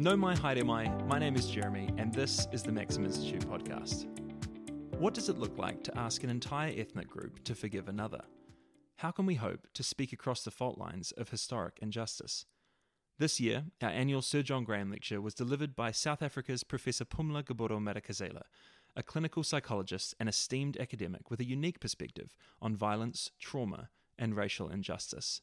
Nau mai haere mai, my name is Jeremy, and this is the Maxim Institute podcast. What does it look like to ask an entire ethnic group to forgive another? How can we hope to speak across the fault lines of historic injustice? This year, our annual Sir John Graham lecture was delivered by South Africa's Professor Pumla Gobodo Madikizela, a clinical psychologist and esteemed academic with a unique perspective on violence, trauma, and racial injustice.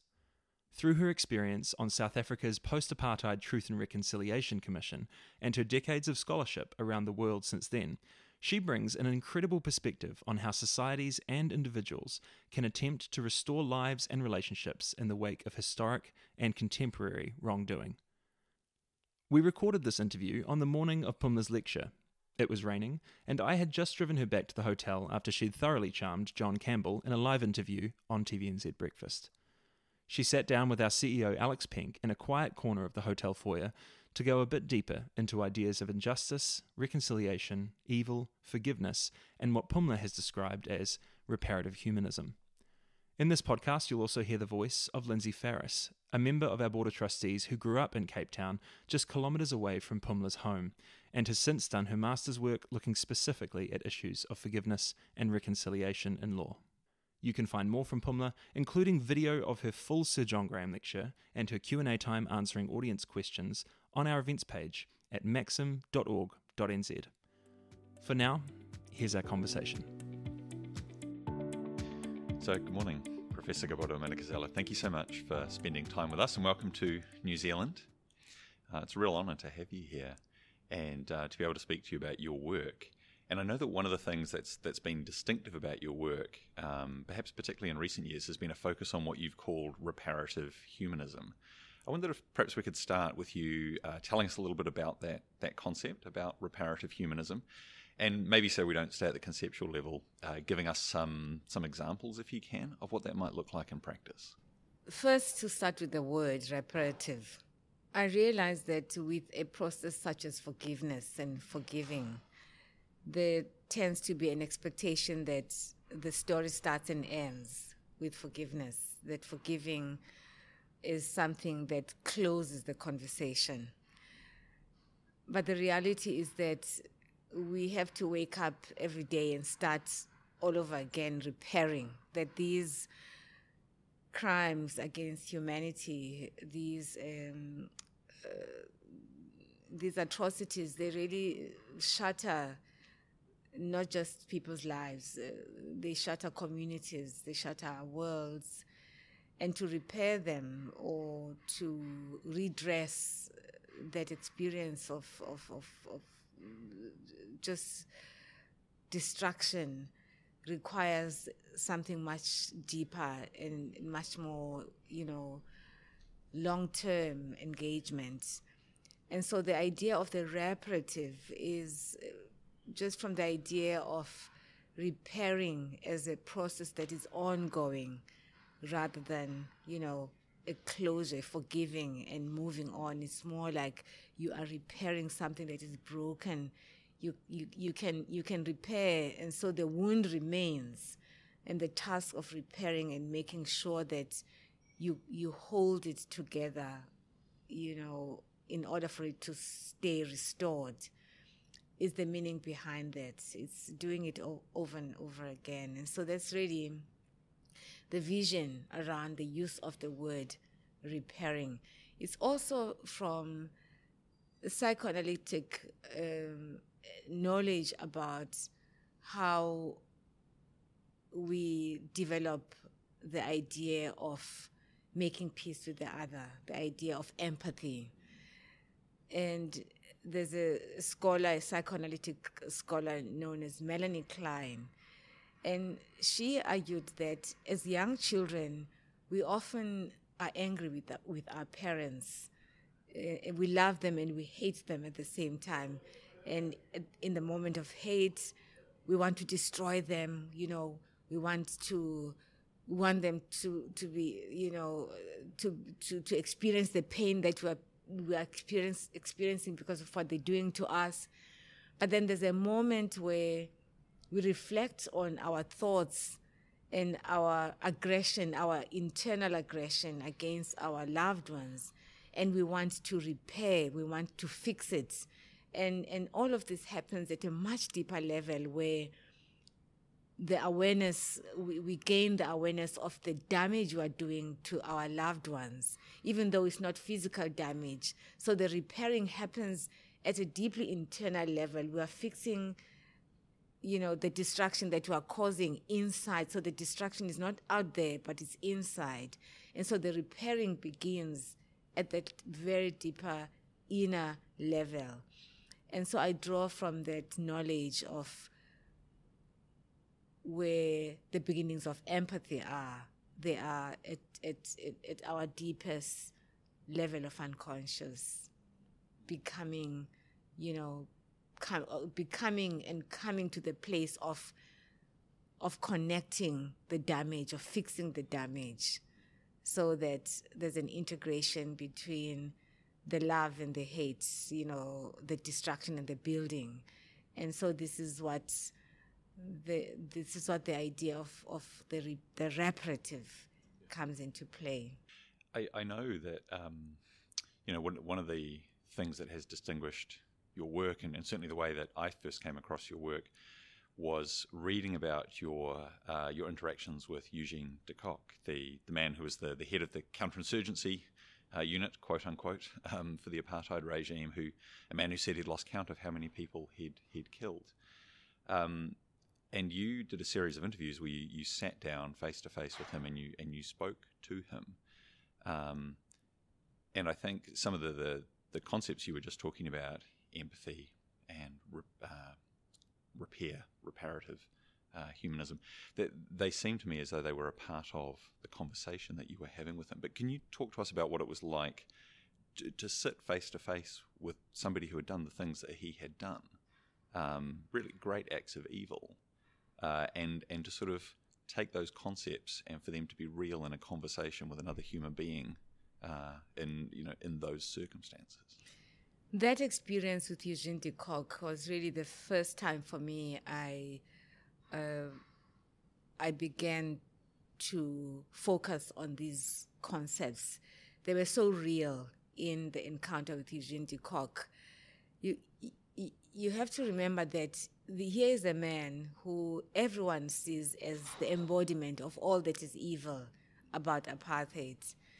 Through her experience on South Africa's Post Apartheid Truth and Reconciliation Commission and her decades of scholarship around the world since then, she brings an incredible perspective on how societies and individuals can attempt to restore lives and relationships in the wake of historic and contemporary wrongdoing. We recorded this interview on the morning of Pumla's lecture. It was raining, and I had just driven her back to the hotel after she'd thoroughly charmed John Campbell in a live interview on TVNZ Breakfast. She sat down with our CEO Alex Penk, in a quiet corner of the hotel foyer to go a bit deeper into ideas of injustice, reconciliation, evil, forgiveness, and what Pumla has described as reparative humanism. In this podcast, you'll also hear the voice of Lindsay Ferris, a member of our Board of Trustees who grew up in Cape Town, just kilometres away from Pumla's home, and has since done her master's work looking specifically at issues of forgiveness and reconciliation in law. You can find more from Pumla, including video of her full Sir John Graham lecture and her Q&A time answering audience questions on our events page at maxim.org.nz. For now, here's our conversation. So, good morning, Professor Gobodo Madikizela. Thank you so much for spending time with us and welcome to New Zealand. Uh, it's a real honour to have you here and uh, to be able to speak to you about your work. And I know that one of the things that's that's been distinctive about your work, um, perhaps particularly in recent years, has been a focus on what you've called reparative humanism. I wonder if perhaps we could start with you uh, telling us a little bit about that that concept about reparative humanism, and maybe so we don't stay at the conceptual level, uh, giving us some some examples, if you can, of what that might look like in practice. First, to start with the word reparative, I realize that with a process such as forgiveness and forgiving there tends to be an expectation that the story starts and ends with forgiveness, that forgiving is something that closes the conversation. But the reality is that we have to wake up every day and start all over again repairing that these crimes against humanity, these um, uh, these atrocities, they really shatter not just people's lives, uh, they shatter communities, they shatter worlds. And to repair them or to redress that experience of, of, of, of just destruction requires something much deeper and much more, you know, long term engagement. And so the idea of the reparative is just from the idea of repairing as a process that is ongoing rather than, you know, a closure, forgiving and moving on. It's more like you are repairing something that is broken. You, you, you, can, you can repair, and so the wound remains. And the task of repairing and making sure that you, you hold it together, you know, in order for it to stay restored is the meaning behind that. It's doing it over and over again. And so that's really the vision around the use of the word repairing. It's also from psychoanalytic um, knowledge about how we develop the idea of making peace with the other, the idea of empathy. And there's a scholar, a psychoanalytic scholar known as Melanie Klein, and she argued that as young children, we often are angry with, the, with our parents. Uh, we love them and we hate them at the same time. And in the moment of hate, we want to destroy them, you know, we want to we want them to, to be, you know, to, to, to experience the pain that we're we are experience, experiencing because of what they're doing to us. But then there's a moment where we reflect on our thoughts and our aggression, our internal aggression against our loved ones. and we want to repair, we want to fix it. And, and all of this happens at a much deeper level where the awareness, we, we gain the awareness of the damage we are doing to our loved ones, even though it's not physical damage. So the repairing happens at a deeply internal level. We are fixing, you know, the destruction that we are causing inside. So the destruction is not out there, but it's inside. And so the repairing begins at that very deeper inner level. And so I draw from that knowledge of where the beginnings of empathy are. They are at, at, at, our deepest level of unconscious, becoming, you know, com- uh, becoming and coming to the place of of connecting the damage, of fixing the damage, so that there's an integration between the love and the hate, you know, the destruction and the building. And so this is what the, this is what the idea of, of the, re, the reparative comes into play. I, I know that, um, you know, one, one of the things that has distinguished your work and, and, certainly the way that I first came across your work was reading about your uh, your interactions with Eugene de Kock, the, the man who was the, the head of the counterinsurgency uh, unit, quote unquote, um, for the apartheid regime, who a man who said he'd lost count of how many people he'd he'd killed. Um, and you did a series of interviews where you, you sat down face to face with him and you and you spoke to him. Um, and I think some of the, the, the concepts you were just talking about, empathy and uh, repair, reparative uh, humanism, that they seem to me as though they were a part of the conversation that you were having with him. But can you talk to us about what it was like to, to sit face to face with somebody who had done the things that he had done? Um, really great acts of evil uh, and and to sort of take those concepts and for them to be real in a conversation with another human being uh, in you know in those circumstances. That experience with Eugene de Kock was really the first time for me I uh, I began to focus on these concepts. They were so real in the encounter with Eugene de Kock. You, you, you have to remember that the, here is a man who everyone sees as the embodiment of all that is evil about apartheid.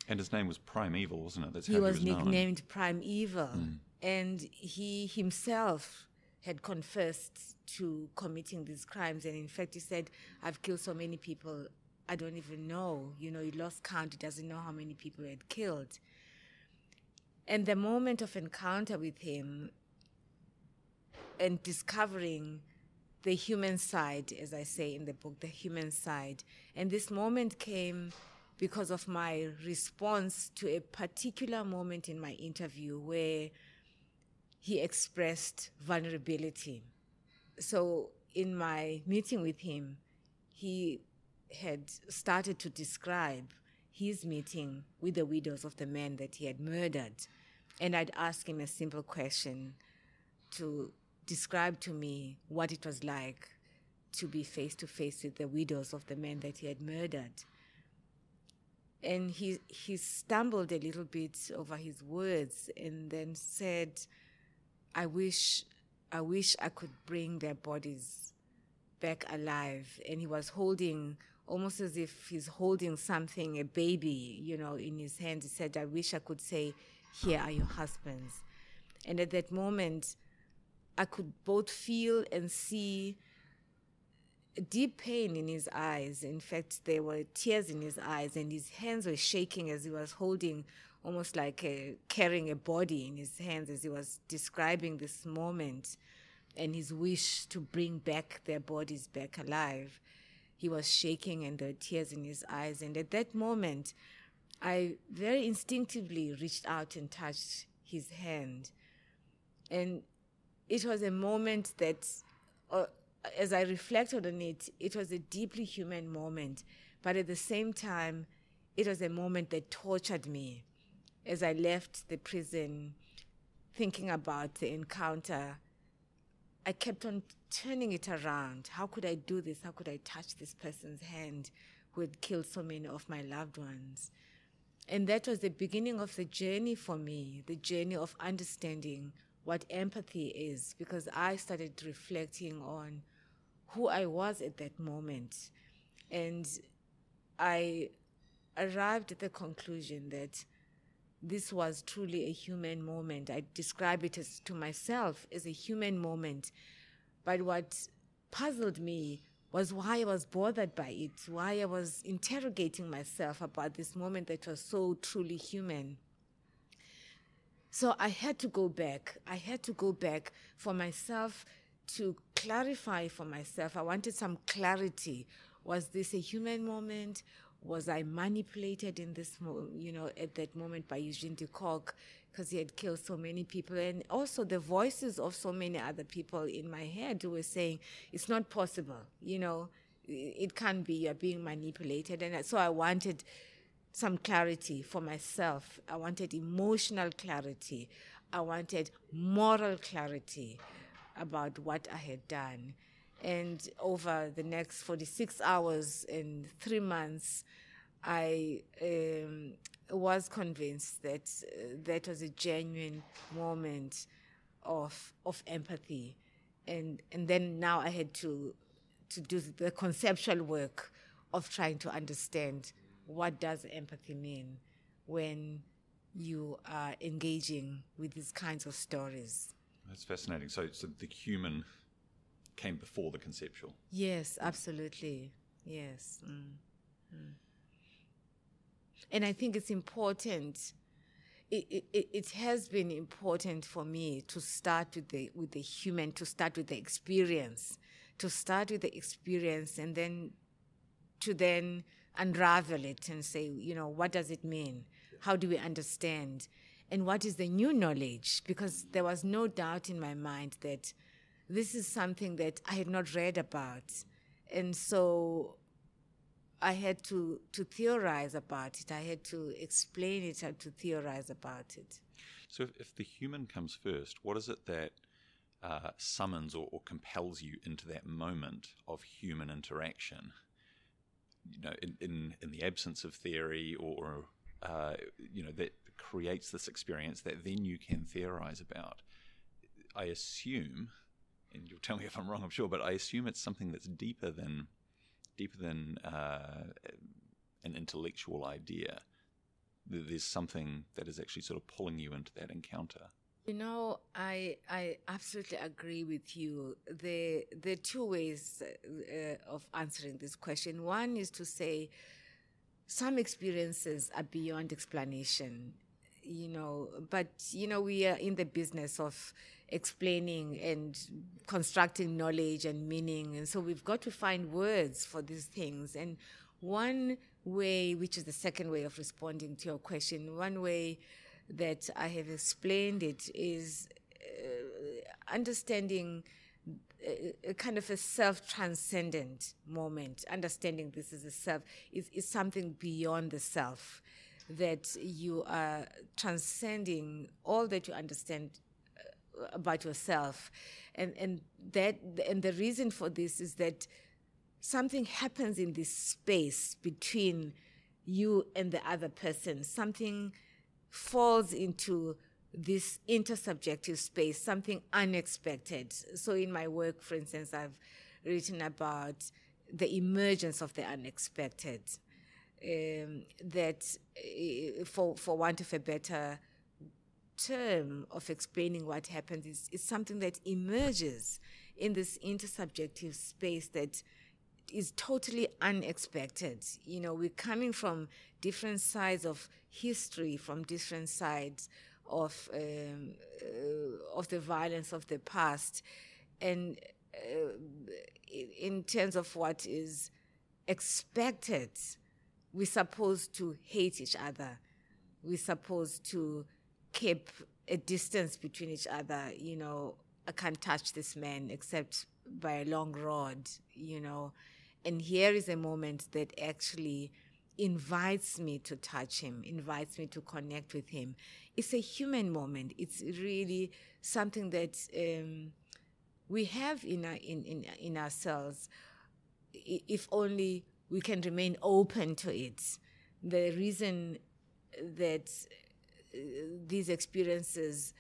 And his name was Prime Evil, wasn't it? That's he, was, he was nicknamed Prime Evil. Mm. And he himself had confessed to committing these crimes. And in fact, he said, I've killed so many people, I don't even know. You know, he lost count, he doesn't know how many people he had killed. And the moment of encounter with him, and discovering the human side, as I say in the book, the human side. And this moment came because of my response to a particular moment in my interview where he expressed vulnerability. So, in my meeting with him, he had started to describe his meeting with the widows of the men that he had murdered. And I'd ask him a simple question to described to me what it was like to be face to face with the widows of the men that he had murdered. And he, he stumbled a little bit over his words and then said, I wish, I wish I could bring their bodies back alive. And he was holding, almost as if he's holding something, a baby, you know, in his hands. He said, I wish I could say, Here are your husbands. And at that moment, I could both feel and see deep pain in his eyes. In fact, there were tears in his eyes, and his hands were shaking as he was holding, almost like a, carrying a body in his hands as he was describing this moment and his wish to bring back their bodies back alive. He was shaking, and there were tears in his eyes. And at that moment, I very instinctively reached out and touched his hand. And it was a moment that, uh, as I reflected on it, it was a deeply human moment. But at the same time, it was a moment that tortured me as I left the prison thinking about the encounter. I kept on turning it around. How could I do this? How could I touch this person's hand who had killed so many of my loved ones? and that was the beginning of the journey for me, the journey of understanding what empathy is, because I started reflecting on who I was at that moment. And I arrived at the conclusion that this was truly a human moment. I describe it as to myself as a human moment. But what puzzled me was why I was bothered by it, why I was interrogating myself about this moment that was so truly human. So I had to go back. I had to go back for myself to clarify for myself. I wanted some clarity. Was this a human moment? Was I manipulated in this, you know, at that moment by Eugene de Kock because he had killed so many people, and also the voices of so many other people in my head who were saying it's not possible, you know, it can't be. You're being manipulated, and so I wanted some clarity for myself. I wanted emotional clarity. I wanted moral clarity about what I had done. And over the next 46 hours and three months, I um, was convinced that uh, that was a genuine moment of of empathy, and and then now I had to to do the conceptual work of trying to understand what does empathy mean when you are engaging with these kinds of stories. That's fascinating. So, so the human came before the conceptual. Yes, absolutely. Yes. Mm. Mm. And I think it's important. It, it, it has been important for me to start with the with the human, to start with the experience, to start with the experience, and then to then unravel it and say, you know, what does it mean? How do we understand? And what is the new knowledge? Because there was no doubt in my mind that this is something that I had not read about. And so I had to, to theorize about it. I had to explain it, I had to theorize about it. So, if, if the human comes first, what is it that uh, summons or, or, compels you into that moment of human interaction? You know, in, in, in the absence of theory or, uh, you know, that creates this experience that then you can theorize about. I assume, and you'll tell me if I'm wrong, I'm sure, but I assume it's something that's deeper than deeper than uh, an intellectual idea. There's something that is actually sort of pulling you into that encounter. You know, I I absolutely agree with you. There are two ways uh, of answering this question. One is to say some experiences are beyond explanation, you know, but you know we are in the business of explaining and constructing knowledge and meaning. And so we've got to find words for these things. And one way, which is the second way of responding to your question, one way that I have explained it is uh, understanding a, a, kind of a self transcendent moment, understanding this is a self, is, is something beyond the self, that you are transcending all that you understand about yourself. And, and that and the reason for this is that something happens in this space between you and the other person. Something falls into this intersubjective space, something unexpected. So in my work, for instance, I've written about the emergence of the unexpected. Um, that, uh, for for want of a better term of explaining what happens is, is something that emerges in this intersubjective space that is totally unexpected. You know, we're coming from different sides of history, from different sides of um, uh, of the violence of the past, and uh, in terms of what is expected, we're supposed to hate each other. We're supposed to keep a distance between each other. You know, I can't touch this man except by a long rod, you know. And here is a moment that actually invites me to touch him, invites me to connect with him. It's a human moment. It's really something that um, we have in, our, in, in, in ourselves, if only we can remain open to it. The reason that uh, these experiences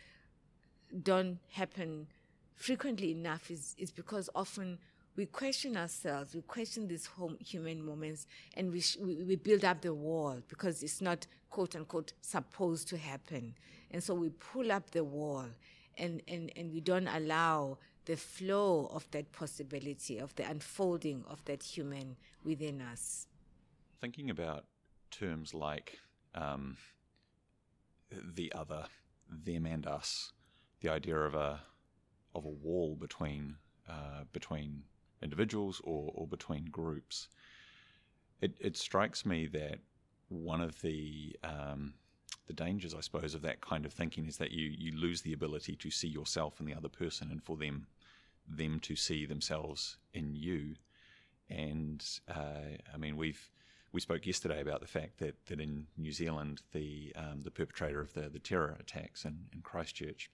don't happen frequently enough is, is because often we question ourselves, we question these human moments, and we, sh- we, we build up the wall because it's not quote unquote supposed to happen. And so we pull up the wall and, and, and we don't allow the flow of that possibility, of the unfolding of that human within us. Thinking about terms like um, the other, them and us, the idea of a of a wall between uh, between individuals or, or between groups. It, it strikes me that one of the um, the dangers, I suppose, of that kind of thinking is that you you lose the ability to see yourself in the other person, and for them them to see themselves in you. And uh, I mean, we've we spoke yesterday about the fact that, that in New Zealand, the um, the perpetrator of the, the terror attacks in, in Christchurch,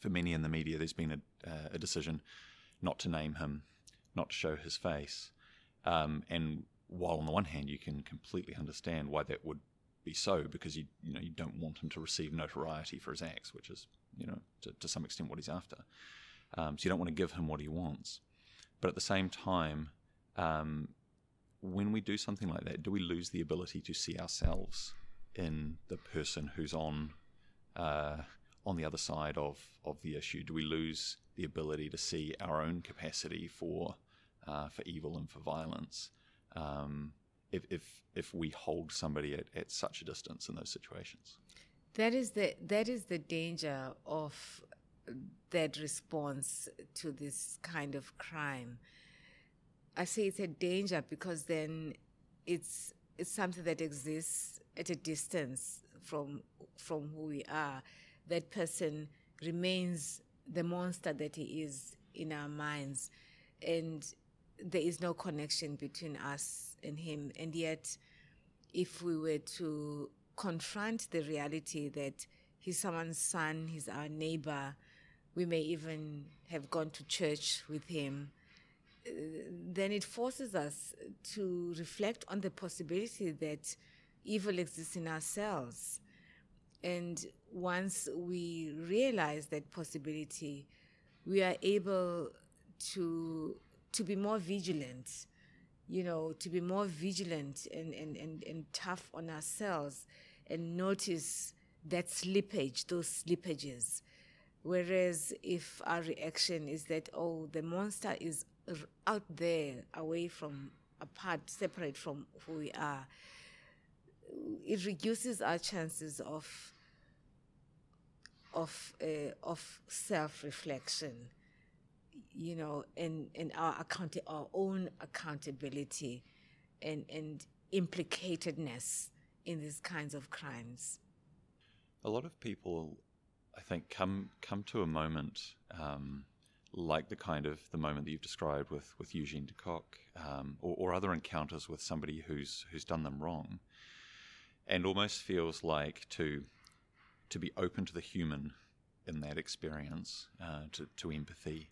for many in the media, there's been a, uh, a decision not to name him, not to show his face. Um, and while on the one hand you can completely understand why that would be so, because you you know you don't want him to receive notoriety for his acts, which is you know to, to some extent what he's after. Um, so you don't want to give him what he wants, but at the same time, um, when we do something like that, do we lose the ability to see ourselves in the person who's on uh, on the other side of of the issue? Do we lose the ability to see our own capacity for uh, for evil and for violence um, if, if if we hold somebody at, at such a distance in those situations. That is the that is the danger of that response to this kind of crime. I say it's a danger because then it's it's something that exists at a distance from from who we are. That person remains the monster that he is in our minds, and there is no connection between us and him. And yet, if we were to confront the reality that he's someone's son, he's our neighbor, we may even have gone to church with him, then it forces us to reflect on the possibility that evil exists in ourselves. And once we realize that possibility, we are able to to be more vigilant, you know, to be more vigilant and, and, and, and tough on ourselves and notice that slippage, those slippages. Whereas if our reaction is that, oh, the monster is out there, away from, apart, separate from who we are, it reduces our chances of of uh, of self reflection you know, and, and our account, our own accountability and, and implicatedness in these kinds of crimes. A lot of people, I think, come come to a moment um, like the kind of the moment that you've described with with Eugene de Kock, um, or, or other encounters with somebody who's who's done them wrong, and almost feels like to to be open to the human in that experience, uh, to, to empathy,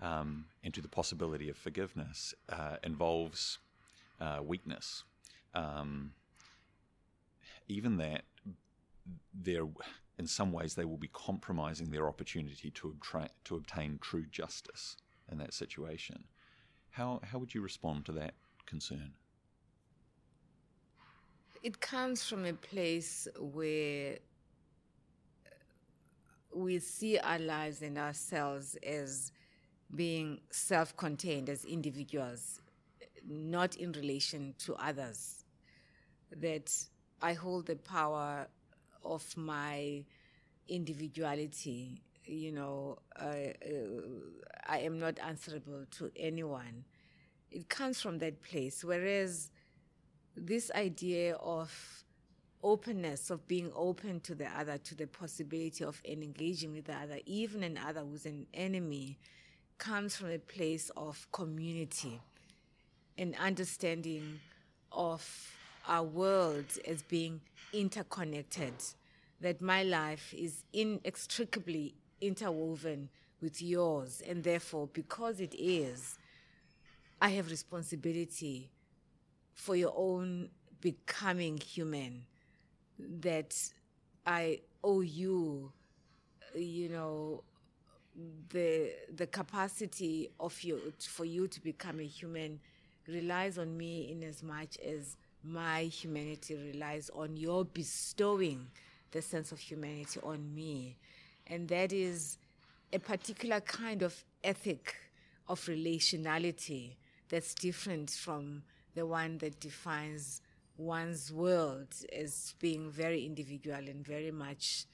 um, into the possibility of forgiveness uh, involves uh, weakness. Um, even that, there, in some ways, they will be compromising their opportunity to, to obtain true justice in that situation. How, how would you respond to that concern? It comes from a place where we see our lives and ourselves as being self contained as individuals, not in relation to others. That I hold the power of my individuality. You know, uh, uh, I am not answerable to anyone. It comes from that place. Whereas this idea of openness, of being open to the other, to the possibility of engaging with the other, even an other who's an enemy, comes from a place of community and understanding of our world as being interconnected, that my life is inextricably interwoven with yours, and therefore, because it is, I have responsibility for your own becoming human. that I owe you, you know, the the capacity of you for you to become a human relies on me in as much as my humanity relies on your bestowing the sense of humanity on me. And that is a particular kind of ethic of relationality that's different from the one that defines one's world as being very individual and very much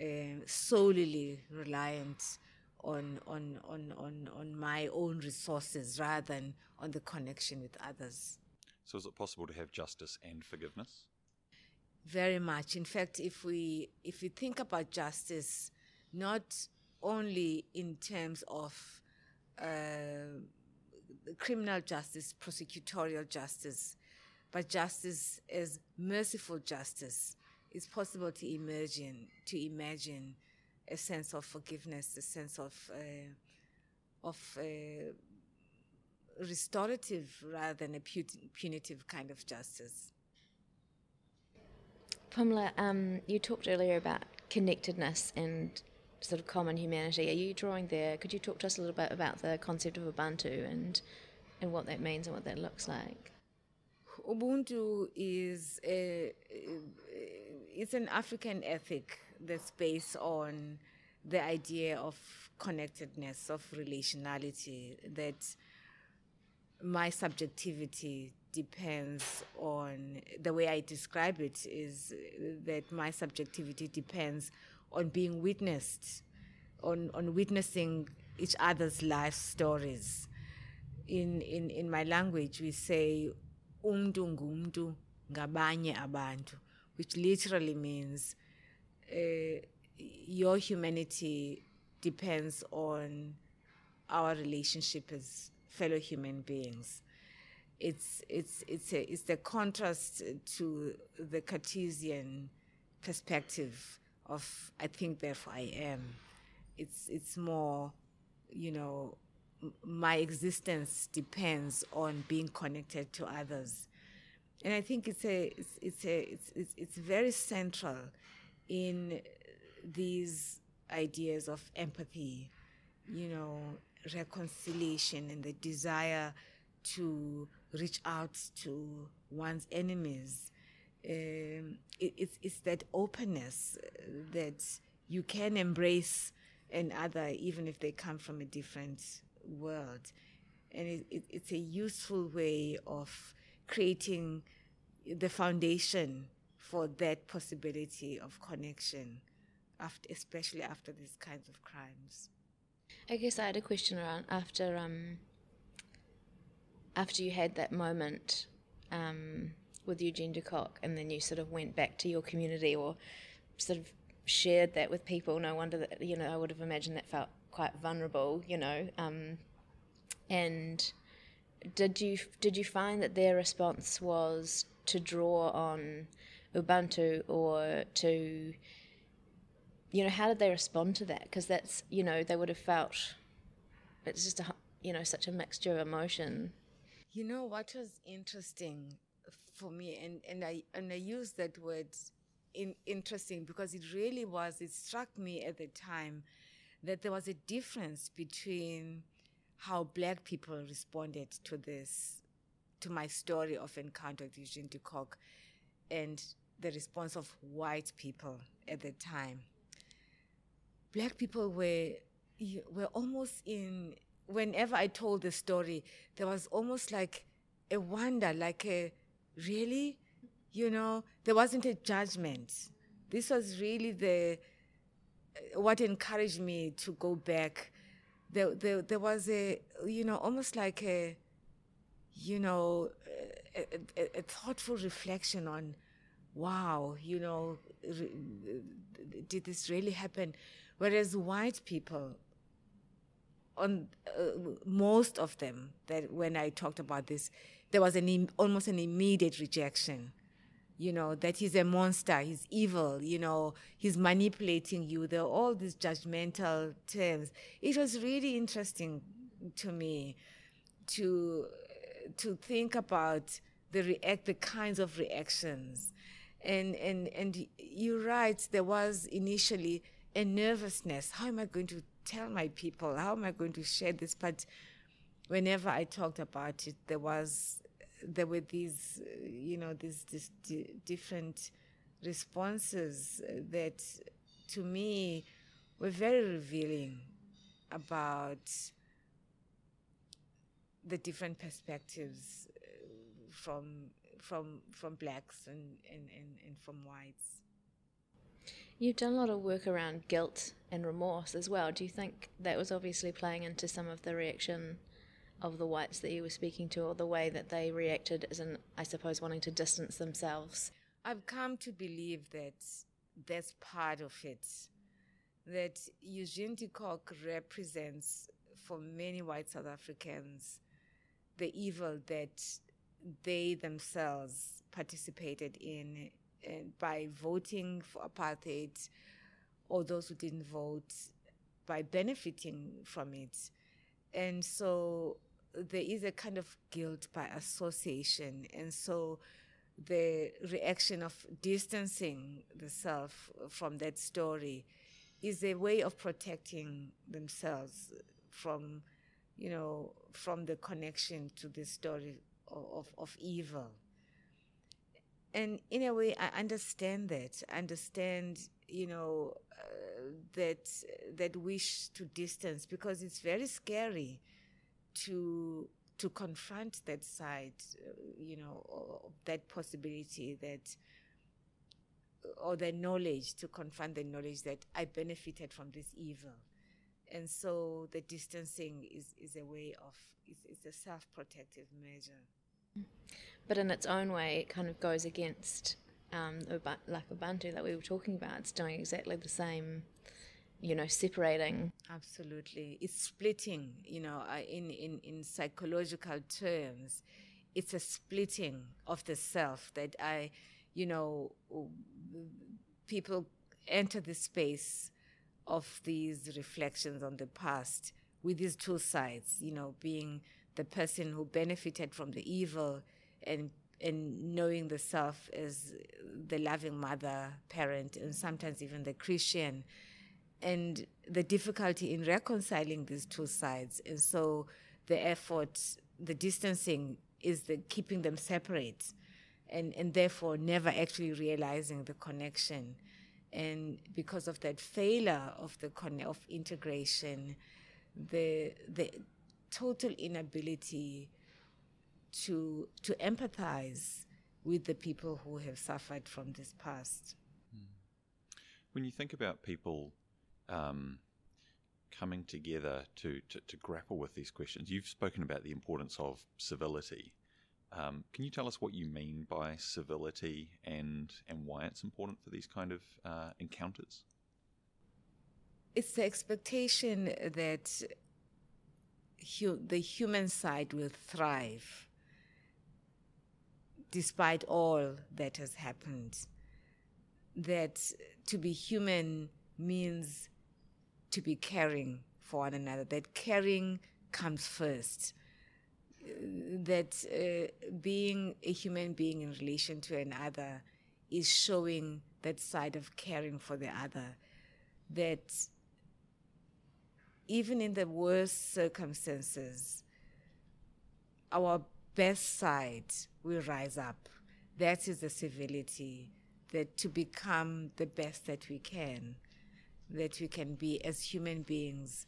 uh, solely reliant on, on, on, on, on my own resources rather than on the connection with others. So, is it possible to have justice and forgiveness? Very much. In fact, if we if we think about justice, not only in terms of uh, criminal justice, prosecutorial justice, but justice as merciful justice, it's possible to imagine to imagine a sense of forgiveness, a sense of uh, of uh, restorative rather than a punitive kind of justice. Pumla, um, you talked earlier about connectedness and sort of common humanity. Are you drawing there? Could you talk to us a little bit about the concept of Ubuntu and and what that means and what that looks like? Ubuntu is a, it's an African ethic that's based on the idea of connectedness, of relationality, that my subjectivity depends on the way I describe it is that my subjectivity depends on being witnessed, on, on witnessing each other's life stories. In, in, in my language, we say umntu ngumntu ngabanye abantu, which literally means uh, your humanity depends on our relationship as fellow human beings. It's, it's, it's, a, it's the contrast to the Cartesian perspective of I think, therefore I am. It's, it's more, you know, my existence depends on being connected to others. And I think it's a, it's, it's a, it's, it's, it's very central in these ideas of empathy, you know, reconciliation and the desire to reach out to one's enemies. Um, it, it's, it's that openness that you can embrace another even if they come from a different world. And it, it, it's a useful way of creating the foundation for that possibility of connection, after, especially after these kinds of crimes. I guess I had a question around after um, after you had that moment um, with Eugene de Kock, and then you sort of went back to your community or sort of shared that with people. No wonder that you know I would have imagined that felt quite vulnerable, you know. Um, and did you did you find that their response was to draw on Ubuntu or to you know, how did they respond to that? Because that's, you know, they would have felt it's just a, you know, such a mixture of emotion. You know what was interesting for me, and and I and I use that word in interesting because it really was. It struck me at the time that there was a difference between how black people responded to this, to my story of encounter with Eugene de Kock, and the response of white people at the time black people were were almost in whenever I told the story, there was almost like a wonder, like a really, you know, there wasn't a judgment. This was really the what encouraged me to go back. There, there, there was a, you know, almost like a, you know, a, a, a thoughtful reflection on, wow, you know, re, did this really happen? Whereas white people, on uh, most of them, that when I talked about this, there was an almost an immediate rejection. You know that he's a monster, he's evil. You know he's manipulating you. There are all these judgmental terms. It was really interesting to me to to think about the react the kinds of reactions And, and, and you're right, there was initially a nervousness. How am I going to tell my people? How am I going to share this? But whenever I talked about it, there was, there were these, you know, these, these d- different responses that to me were very revealing about the different perspectives uh, from from from blacks and, and, and, and from whites. You've done a lot of work around guilt and remorse as well. Do you think that was obviously playing into some of the reaction of the whites that you were speaking to, or the way that they reacted, as in, I suppose, wanting to distance themselves? I've come to believe that that's part of it. That Eugene de Kock represents, for many white South Africans, the evil that they themselves participated in eh, by voting for apartheid or those who didn't vote by benefiting from it. And so there is a kind of guilt by association. And so the reaction of distancing the self from that story is a way of protecting themselves from, you know, from the connection to the story of, of, evil. And in a way i understand that. I understand you know uh, that that wish to distance because it's very scary to to confront that side uh, you know that possibility that or the knowledge to confront the knowledge that i benefited from this evil and so the distancing is is a way of it's, is a self-protective measure but in its own way, it kind of goes against um, like Ubuntu that we were talking about. It's doing exactly the same, you know, separating. Absolutely, it's splitting. You know, uh, in in in psychological terms, it's a splitting of the self that I, you know, people enter the space of these reflections on the past with these two sides. You know, being the person who benefited from the evil and and knowing the self as the loving mother, parent, and sometimes even the Christian, and the difficulty in reconciling these two sides. And so the effort, the distancing is the keeping them separate and, and therefore never actually realizing the connection. And because of that failure of the of integration, the the total inability to to empathize with the people who have suffered from this past. When you think about people um, coming together to, to, to, grapple with these questions, you've spoken about the importance of civility. Um, can you tell us what you mean by civility and and why it's important for these kind of uh, encounters? It's the expectation that hu- the human side will thrive despite all that has happened. That to be human means to be caring for one another, that caring comes first. That uh, being a human being in relation to another is showing that side of caring for the other. That even in the worst circumstances, our best side will rise up. That is the civility, that to become the best that we can, that we can be as human beings.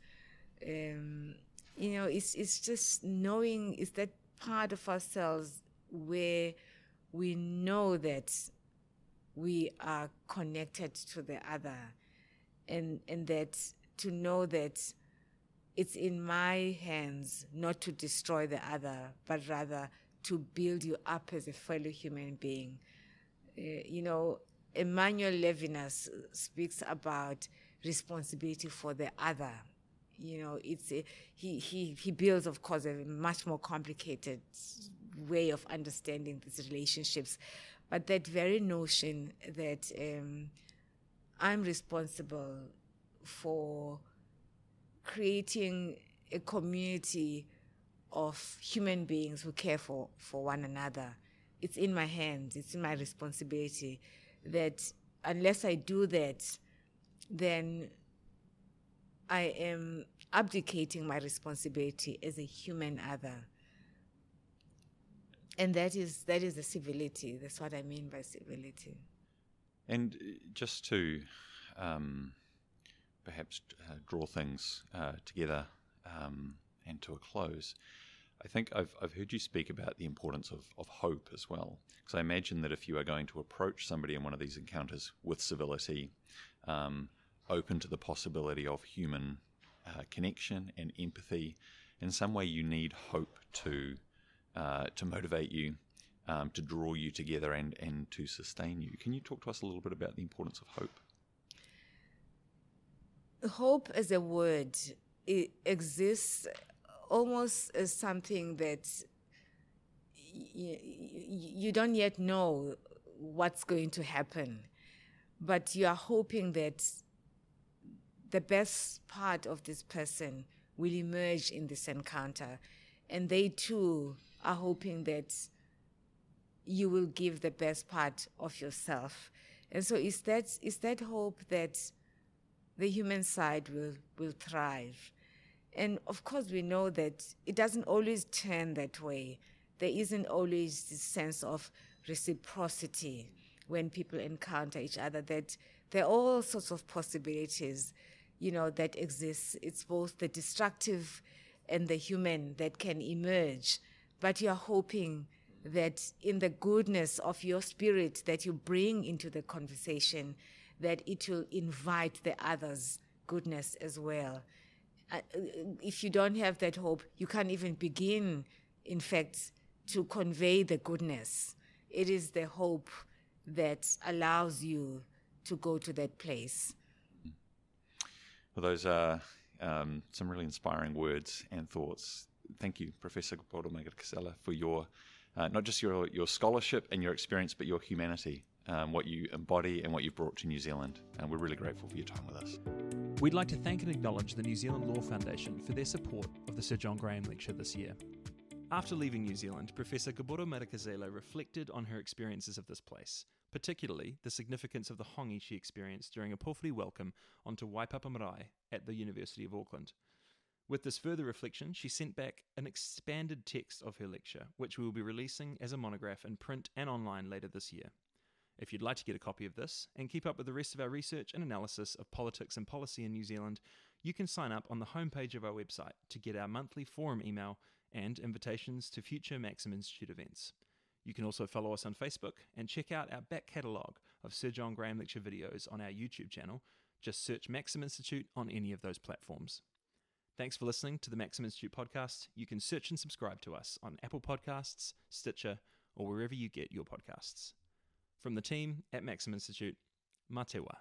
Um, you know, it's it's just knowing is that part of ourselves where we know that we are connected to the other, and and that to know that it's in my hands not to destroy the other, but rather to build you up as a fellow human being. Uh, you know, Emmanuel Levinas speaks about responsibility for the other. You know, it's a, he, he, he builds, of course, a much more complicated way of understanding these relationships. But that very notion that um, I'm responsible for creating a community of human beings who care for, for one another it's in my hands, it's in my responsibility. That unless I do that, then I am abdicating my responsibility as a human other. And that is that is the civility. That's what I mean by civility. And uh, just to um, perhaps uh, draw things uh, together um, and to a close, I think I've, I've heard you speak about the importance of, of hope as well. Because I imagine that if you are going to approach somebody in one of these encounters with civility, um, open to the possibility of human uh, connection and empathy, in some way you need hope to uh, to motivate you, um, to draw you together, and and to sustain you. Can you talk to us a little bit about the importance of hope? Hope as a word it exists almost as something that y- you don't yet know what's going to happen, but you are hoping that the best part of this person will emerge in this encounter, and they too are hoping that you will give the best part of yourself. And so is that is that hope that the human side will will thrive. And of course we know that it doesn't always turn that way. There isn't always this sense of reciprocity when people encounter each other, that there are all sorts of possibilities, you know, that exists. It's both the destructive and the human that can emerge but you're hoping that in the goodness of your spirit that you bring into the conversation, that it will invite the others' goodness as well. Uh, if you don't have that hope, you can't even begin, in fact, to convey the goodness. It is the hope that allows you to go to that place. Well, those are um, some really inspiring words and thoughts thank you, Professor Gobodo-Madikizela, for your uh, not just your your scholarship and your experience, but your humanity, um, what you embody and what you've brought to New Zealand. And we're really grateful for your time with us. We'd like to thank and acknowledge the New Zealand Law Foundation for their support of the Sir John Graham Lecture this year. After leaving New Zealand, Professor Gobodo-Madikizela reflected on her experiences of this place, particularly the significance of the hongi she experienced during a pōwhiri welcome onto Waipapa Marae at the University of Auckland. With this further reflection, she sent back an expanded text of her lecture, which we will be releasing as a monograph in print and online later this year. If you'd like to get a copy of this and keep up with the rest of our research and analysis of politics and policy in New Zealand, you can sign up on the homepage of our website to get our monthly forum email and invitations to future Maxim Institute events. You can also follow us on Facebook and check out our back catalogue of Sir John Graham lecture videos on our YouTube channel. Just search Maxim Institute on any of those platforms. Thanks for listening to the Maxim Institute podcast. You can search and subscribe to us on Apple Podcasts, Stitcher, or wherever you get your podcasts. From the team at Maxim Institute, Mā te wā.